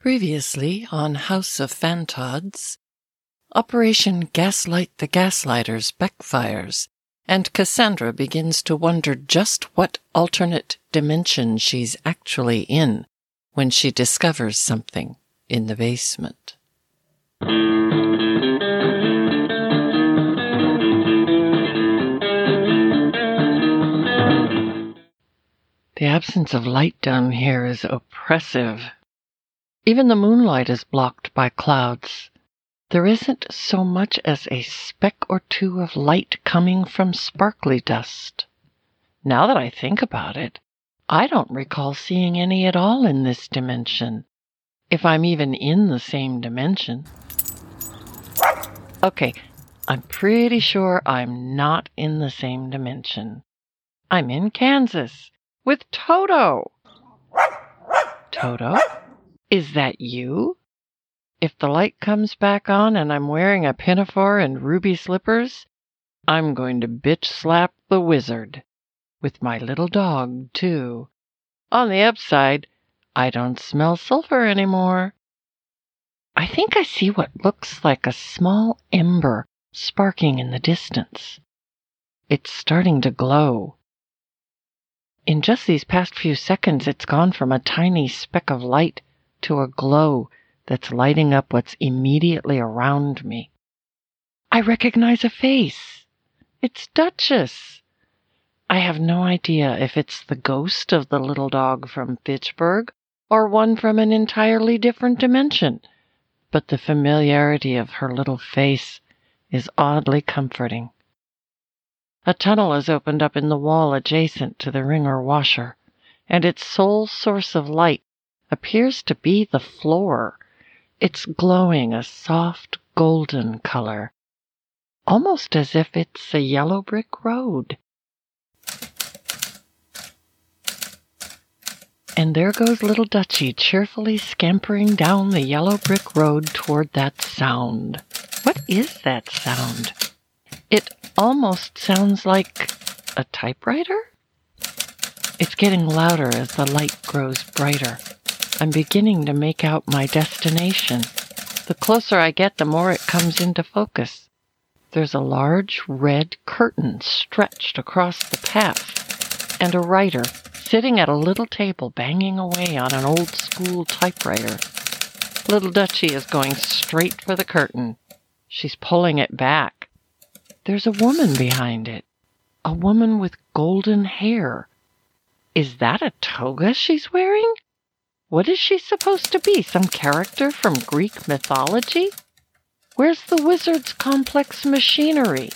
Previously on House of Fantods, Operation Gaslight the Gaslighters backfires, and Cassandra begins to wonder just what alternate dimension she's actually in when she discovers something in the basement. The absence of light down here is oppressive. Even the moonlight is blocked by clouds. There isn't so much as a speck or two of light coming from sparkly dust. Now that I think about it, I don't recall seeing any at all in this dimension, if I'm even in the same dimension. Okay, I'm pretty sure I'm not in the same dimension. I'm in Kansas with Toto. Toto? Is that you? If the light comes back on and I'm wearing a pinafore and ruby slippers, I'm going to bitch slap the wizard. With my little dog, too. On the upside, I don't smell sulfur anymore. I think I see what looks like a small ember sparking in the distance. It's starting to glow. In just these past few seconds, it's gone from a tiny speck of light to a glow that's lighting up what's immediately around me. I recognize a face. It's Duchess. I have no idea if it's the ghost of the little dog from Fitchburg or one from an entirely different dimension, but the familiarity of her little face is oddly comforting. A tunnel has opened up in the wall adjacent to the wringer washer, and its sole source of light appears to be the floor. It's glowing a soft golden color, almost as if it's a yellow brick road. And there goes little Dutchy cheerfully scampering down the yellow brick road toward that sound. What is that sound? It almost sounds like a typewriter? It's getting louder as the light grows brighter. I'm beginning to make out my destination. The closer I get, the more it comes into focus. There's a large red curtain stretched across the path, and a writer sitting at a little table banging away on an old school typewriter. Little Dutchy is going straight for the curtain. She's pulling it back. There's a woman behind it. A woman with golden hair. Is that a toga she's wearing? What is she supposed to be? Some character from Greek mythology? Where's the wizard's complex machinery?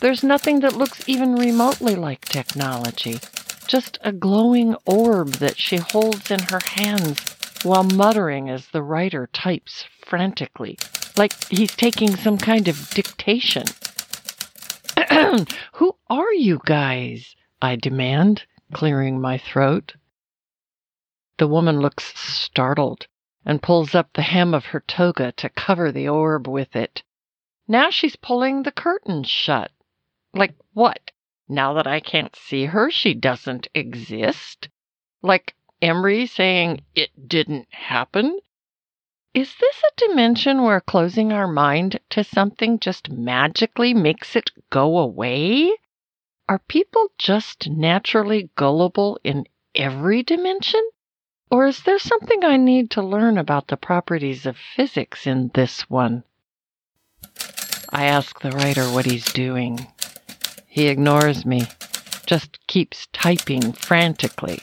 There's nothing that looks even remotely like technology. Just a glowing orb that she holds in her hands while muttering as the writer types frantically, like he's taking some kind of dictation. Who are you guys? I demand, clearing my throat. The woman looks startled and pulls up the hem of her toga to cover the orb with it. Now she's pulling the curtains shut. Like what? Now that I can't see her, she doesn't exist? Like Emery saying it didn't happen? Is this a dimension where closing our mind to something just magically makes it go away? Are people just naturally gullible in every dimension? Or is there something I need to learn about the properties of physics in this one? I ask the writer what he's doing. He ignores me, just keeps typing frantically.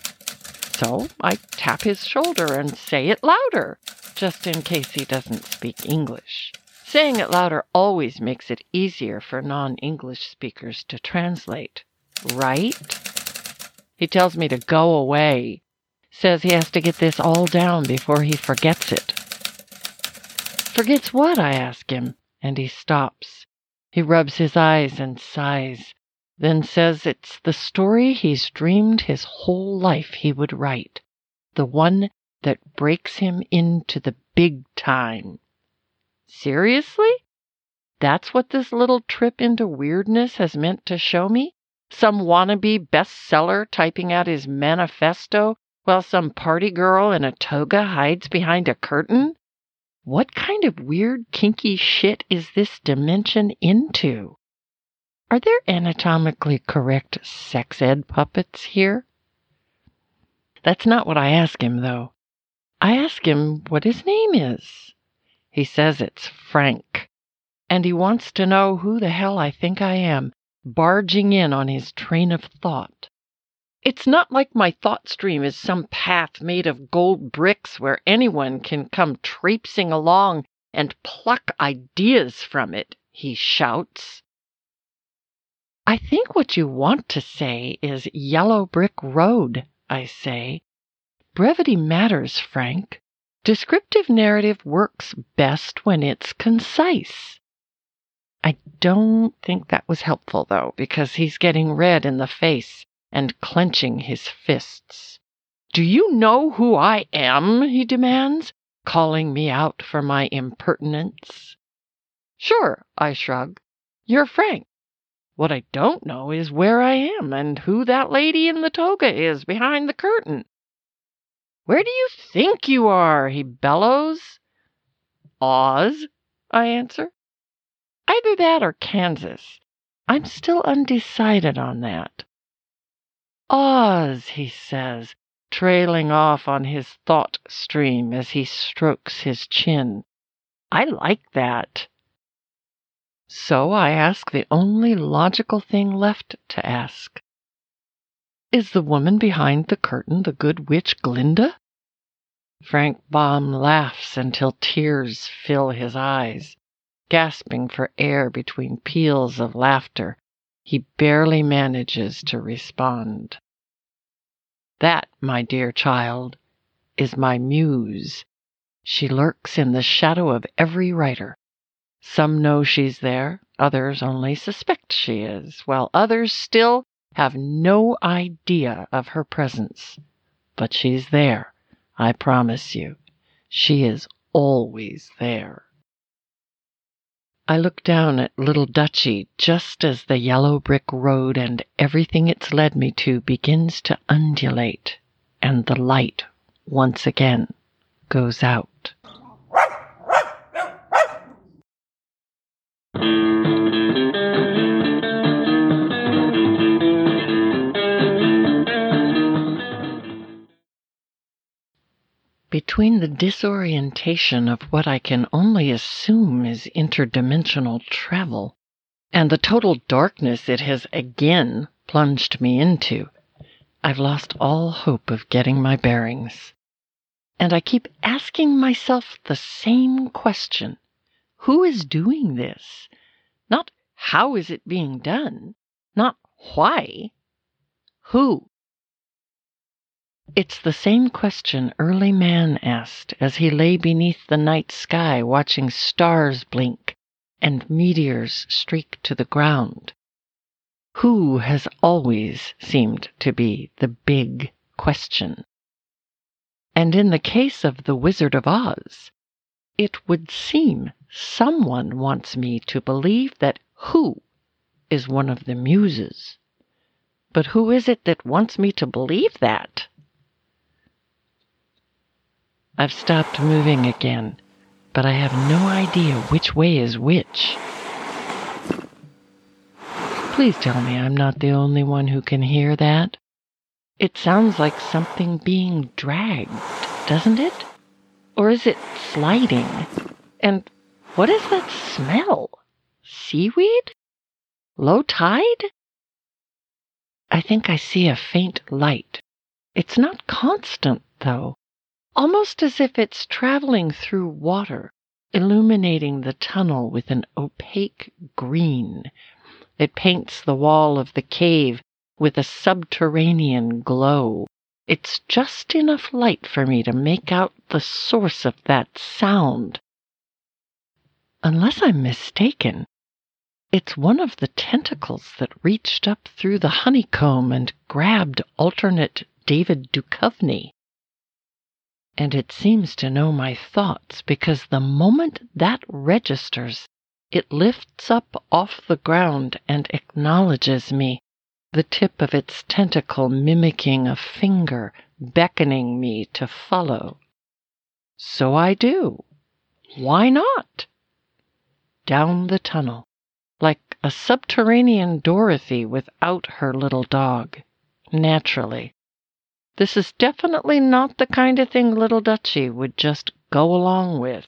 So I tap his shoulder and say it louder just in case he doesn't speak English. Saying it louder always makes it easier for non English speakers to translate, right? He tells me to go away, says he has to get this all down before he forgets it. Forgets what? I ask him, and he stops. He rubs his eyes and sighs, then says it's the story he's dreamed his whole life he would write, the one that breaks him into the big time. Seriously? That's what this little trip into weirdness has meant to show me? Some wannabe bestseller typing out his manifesto while some party girl in a toga hides behind a curtain? What kind of weird, kinky shit is this dimension into? Are there anatomically correct sex ed puppets here? That's not what I ask him, though. I ask him what his name is. He says it's Frank, and he wants to know who the hell I think I am, barging in on his train of thought. It's not like my thought stream is some path made of gold bricks where anyone can come traipsing along and pluck ideas from it, he shouts. I think what you want to say is yellow brick road, I say. Brevity matters, Frank. Descriptive narrative works best when it's concise. I don't think that was helpful, though, because he's getting red in the face and clenching his fists. Do you know who I am? he demands, calling me out for my impertinence. Sure, I shrug. You're Frank. What I don't know is where I am and who that lady in the toga is behind the curtain. Where do you think you are? he bellows. Oz, I answer. Either that or Kansas. I'm still undecided on that. Oz, he says, trailing off on his thought stream as he strokes his chin. I like that. So I ask the only logical thing left to ask. Is the woman behind the curtain the good witch Glinda? Frank Baum laughs until tears fill his eyes. Gasping for air between peals of laughter, he barely manages to respond. That, my dear child, is my muse. She lurks in the shadow of every writer. Some know she's there, others only suspect she is, while others still have no idea of her presence. But she's there, I promise you. She is always there. I look down at Little Dutchy just as the yellow brick road and everything it's led me to begins to undulate, and the light once again goes out. Between the disorientation of what I can only assume is interdimensional travel and the total darkness it has again plunged me into, I've lost all hope of getting my bearings. And I keep asking myself the same question Who is doing this? Not how is it being done? Not why? Who? It's the same question early man asked as he lay beneath the night sky watching stars blink and meteors streak to the ground. Who has always seemed to be the big question. And in the case of the Wizard of Oz, it would seem someone wants me to believe that who is one of the muses. But who is it that wants me to believe that? I've stopped moving again, but I have no idea which way is which. Please tell me I'm not the only one who can hear that. It sounds like something being dragged, doesn't it? Or is it sliding? And what is that smell? Seaweed? Low tide? I think I see a faint light. It's not constant, though almost as if it's traveling through water, illuminating the tunnel with an opaque green. It paints the wall of the cave with a subterranean glow. It's just enough light for me to make out the source of that sound. Unless I'm mistaken, it's one of the tentacles that reached up through the honeycomb and grabbed alternate David Duchovny and it seems to know my thoughts because the moment that registers, it lifts up off the ground and acknowledges me, the tip of its tentacle mimicking a finger, beckoning me to follow. So I do. Why not? Down the tunnel, like a subterranean Dorothy without her little dog. Naturally. This is definitely not the kind of thing little Dutchie would just go along with.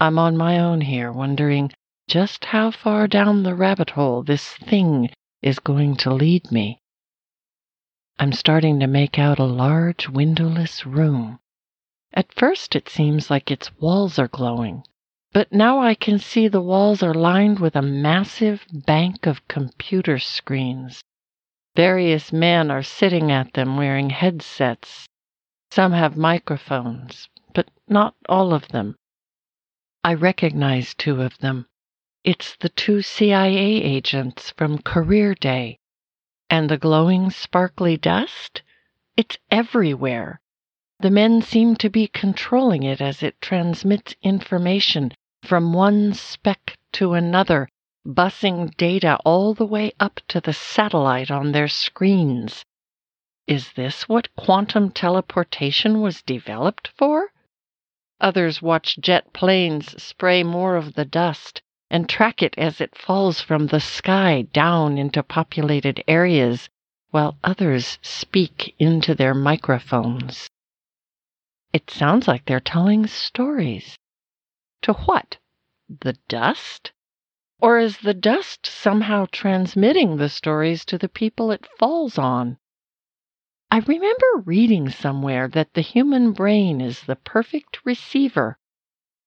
I'm on my own here, wondering just how far down the rabbit hole this thing is going to lead me. I'm starting to make out a large windowless room. At first it seems like its walls are glowing, but now I can see the walls are lined with a massive bank of computer screens. Various men are sitting at them wearing headsets. Some have microphones, but not all of them. I recognize two of them. It's the two CIA agents from Career Day. And the glowing, sparkly dust? It's everywhere. The men seem to be controlling it as it transmits information from one speck to another, busing data all the way up to the satellite on their screens. Is this what quantum teleportation was developed for? Others watch jet planes spray more of the dust and track it as it falls from the sky down into populated areas, while others speak into their microphones. It sounds like they're telling stories. To what? The dust? Or is the dust somehow transmitting the stories to the people it falls on? I remember reading somewhere that the human brain is the perfect receiver.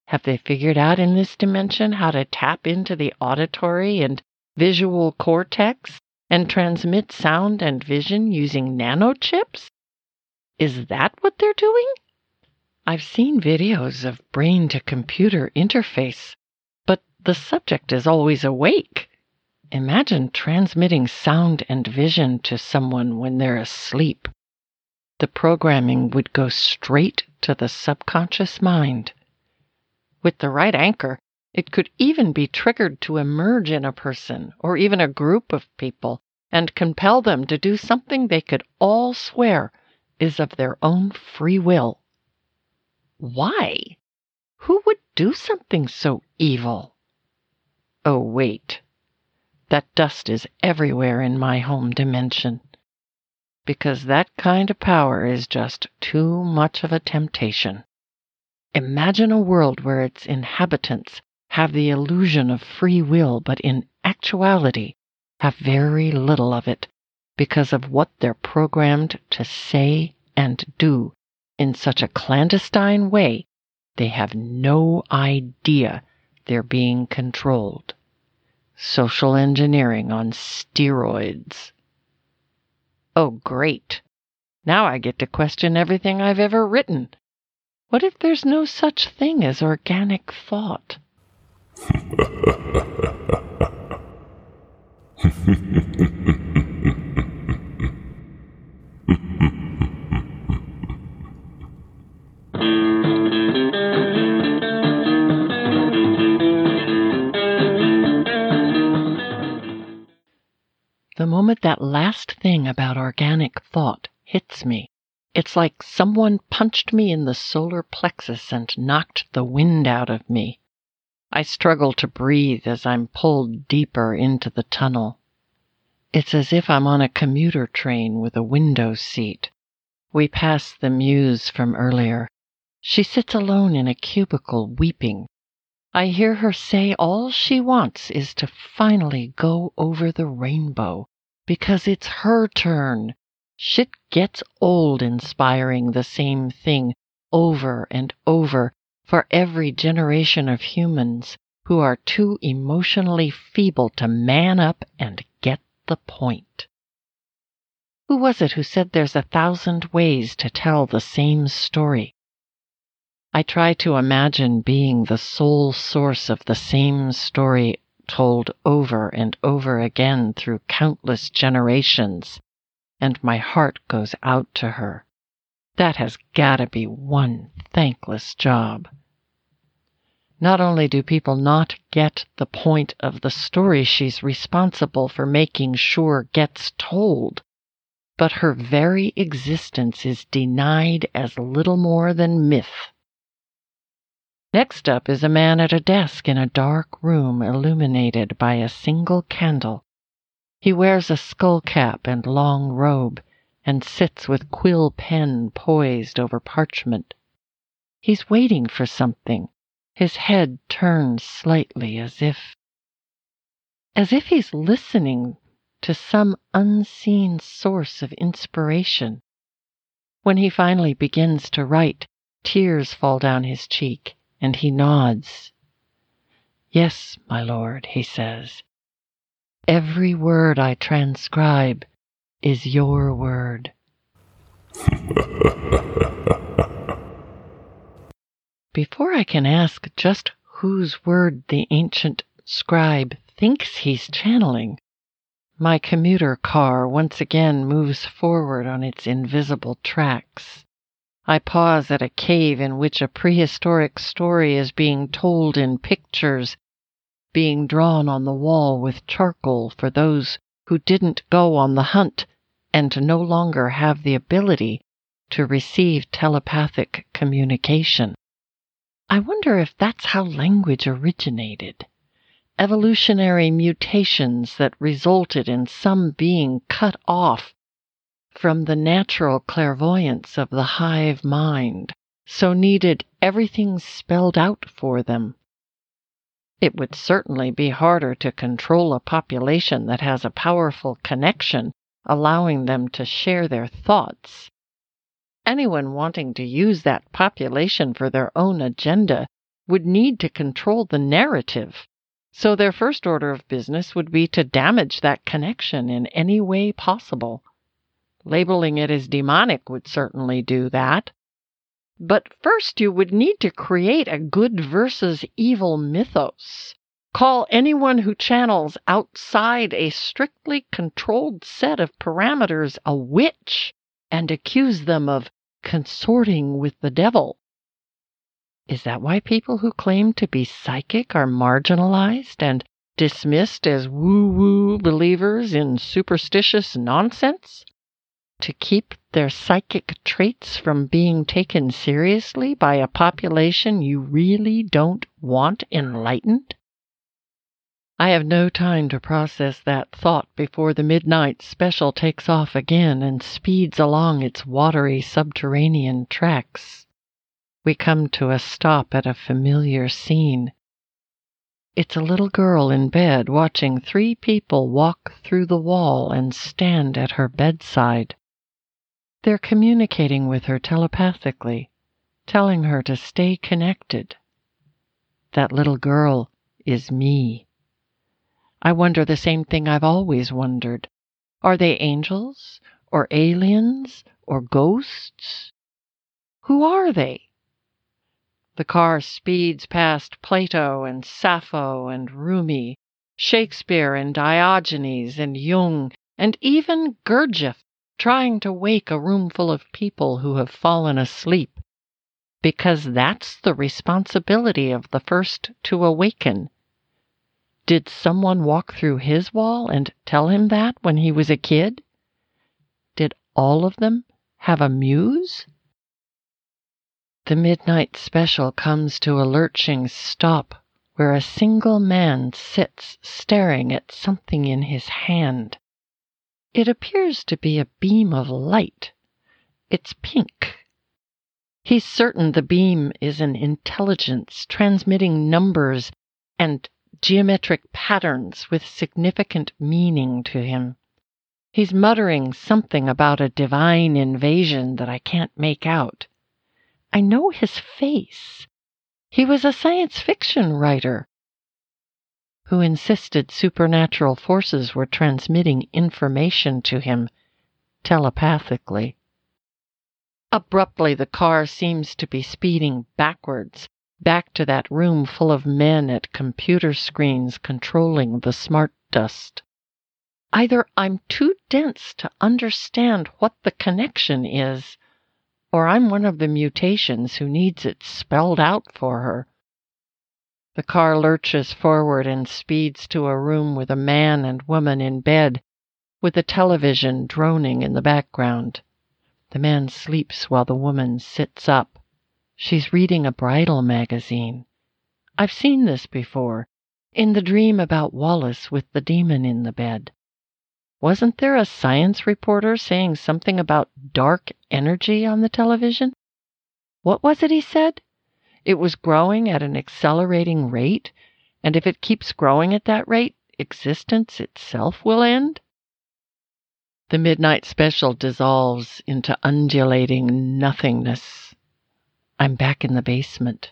Have they figured out in this dimension how to tap into the auditory and visual cortex and transmit sound and vision using nanochips? Is that what they're doing? I've seen videos of brain to computer interface, the subject is always awake. Imagine transmitting sound and vision to someone when they're asleep. The programming would go straight to the subconscious mind. With the right anchor, it could even be triggered to emerge in a person or even a group of people and compel them to do something they could all swear is of their own free will. Why? Who would do something so evil? Oh, wait. That dust is everywhere in my home dimension. Because that kind of power is just too much of a temptation. Imagine a world where its inhabitants have the illusion of free will, but in actuality have very little of it because of what they're programmed to say and do in such a clandestine way, they have no idea they're being controlled. Social engineering on steroids. Oh, great. Now I get to question everything I've ever written. What if there's no such thing as organic thought? The that last thing about organic thought hits me, it's like someone punched me in the solar plexus and knocked the wind out of me. I struggle to breathe as I'm pulled deeper into the tunnel. It's as if I'm on a commuter train with a window seat. We pass the muse from earlier. She sits alone in a cubicle weeping. I hear her say all she wants is to finally go over the rainbow because it's her turn. Shit gets old inspiring the same thing over and over for every generation of humans who are too emotionally feeble to man up and get the point. Who was it who said there's a thousand ways to tell the same story? I try to imagine being the sole source of the same story told over and over again through countless generations, and my heart goes out to her. That has gotta be one thankless job. Not only do people not get the point of the story she's responsible for making sure gets told, but her very existence is denied as little more than myth. Next up is a man at a desk in a dark room illuminated by a single candle. He wears a skull cap and long robe and sits with quill pen poised over parchment. He's waiting for something his head turned slightly as if as if he's listening to some unseen source of inspiration. When he finally begins to write, tears fall down his cheek, and he nods. Yes, my lord, he says. Every word I transcribe is your word. Before I can ask just whose word the ancient scribe thinks he's channeling, my commuter car once again moves forward on its invisible tracks. I pause at a cave in which a prehistoric story is being told in pictures, being drawn on the wall with charcoal for those who didn't go on the hunt and no longer have the ability to receive telepathic communication. I wonder if that's how language originated. Evolutionary mutations that resulted in some being cut off from the natural clairvoyance of the hive mind, so needed everything spelled out for them. It would certainly be harder to control a population that has a powerful connection allowing them to share their thoughts anyone wanting to use that population for their own agenda would need to control the narrative. So their first order of business would be to damage that connection in any way possible. Labeling it as demonic would certainly do that. But first, you would need to create a good versus evil mythos. Call anyone who channels outside a strictly controlled set of parameters a witch and accuse them of consorting with the devil. Is that why people who claim to be psychic are marginalized and dismissed as woo woo believers in superstitious nonsense? To keep their psychic traits from being taken seriously by a population you really don't want enlightened? I have no time to process that thought before the midnight special takes off again and speeds along its watery subterranean tracks. We come to a stop at a familiar scene. It's a little girl in bed watching three people walk through the wall and stand at her bedside. They're communicating with her telepathically, telling her to stay connected. That little girl is me. I wonder the same thing I've always wondered. Are they angels, or aliens, or ghosts? Who are they? The car speeds past Plato and Sappho and Rumi, Shakespeare and Diogenes and Jung, and even Gurdjieff trying to wake a roomful of people who have fallen asleep. Because that's the responsibility of the first to awaken did someone walk through his wall and tell him that when he was a kid? Did all of them have a muse? The midnight special comes to a lurching stop where a single man sits staring at something in his hand. It appears to be a beam of light. It's pink. He's certain the beam is an intelligence transmitting numbers and geometric patterns with significant meaning to him. He's muttering something about a divine invasion that I can't make out. I know his face. He was a science fiction writer who insisted supernatural forces were transmitting information to him telepathically. Abruptly, the car seems to be speeding backwards back to that room full of men at computer screens controlling the smart dust. Either I'm too dense to understand what the connection is, or I'm one of the mutations who needs it spelled out for her. The car lurches forward and speeds to a room with a man and woman in bed, with the television droning in the background. The man sleeps while the woman sits up. She's reading a bridal magazine. I've seen this before, in the dream about Wallace with the demon in the bed. Wasn't there a science reporter saying something about dark energy on the television? What was it he said? It was growing at an accelerating rate, and if it keeps growing at that rate, existence itself will end? The midnight special dissolves into undulating nothingness. I'm back in the basement.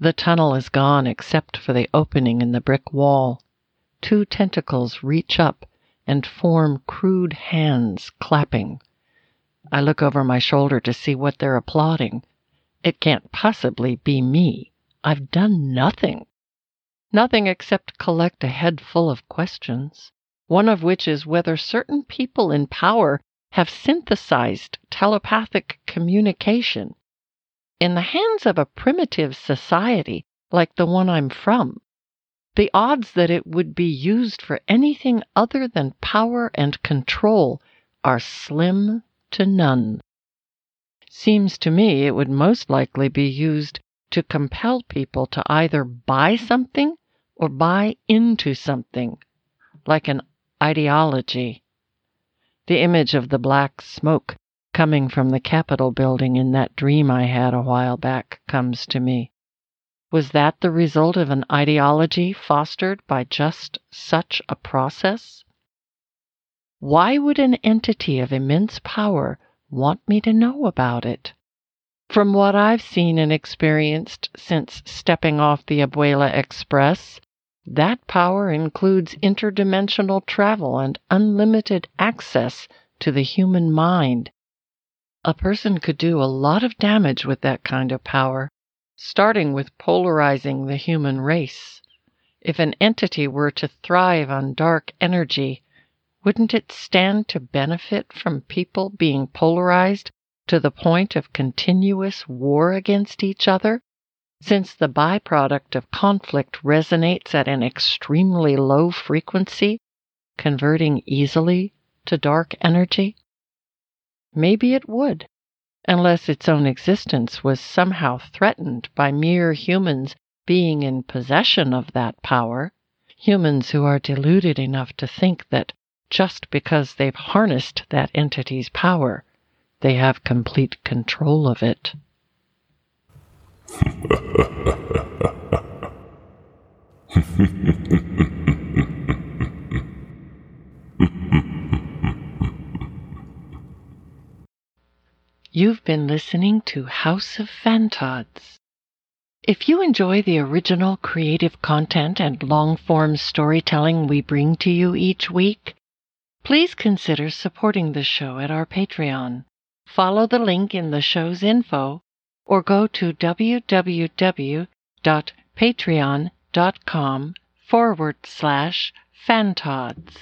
The tunnel is gone except for the opening in the brick wall. Two tentacles reach up and form crude hands clapping. I look over my shoulder to see what they're applauding. It can't possibly be me. I've done nothing. Nothing except collect a head full of questions, one of which is whether certain people in power have synthesized telepathic communication. In the hands of a primitive society like the one I'm from, the odds that it would be used for anything other than power and control are slim to none. Seems to me it would most likely be used to compel people to either buy something or buy into something, like an ideology. The image of the black smoke coming from the Capitol building in that dream I had a while back comes to me. Was that the result of an ideology fostered by just such a process? Why would an entity of immense power want me to know about it? From what I've seen and experienced since stepping off the Abuela Express, that power includes interdimensional travel and unlimited access to the human mind. A person could do a lot of damage with that kind of power starting with polarizing the human race. If an entity were to thrive on dark energy, wouldn't it stand to benefit from people being polarized to the point of continuous war against each other, since the byproduct of conflict resonates at an extremely low frequency, converting easily to dark energy? Maybe it would unless its own existence was somehow threatened by mere humans being in possession of that power, humans who are deluded enough to think that just because they've harnessed that entity's power, they have complete control of it. You've been listening to House of Phantods. If you enjoy the original creative content and long form storytelling we bring to you each week, please consider supporting the show at our Patreon. Follow the link in the show's info or go to www.patreon.com forward slash phantods.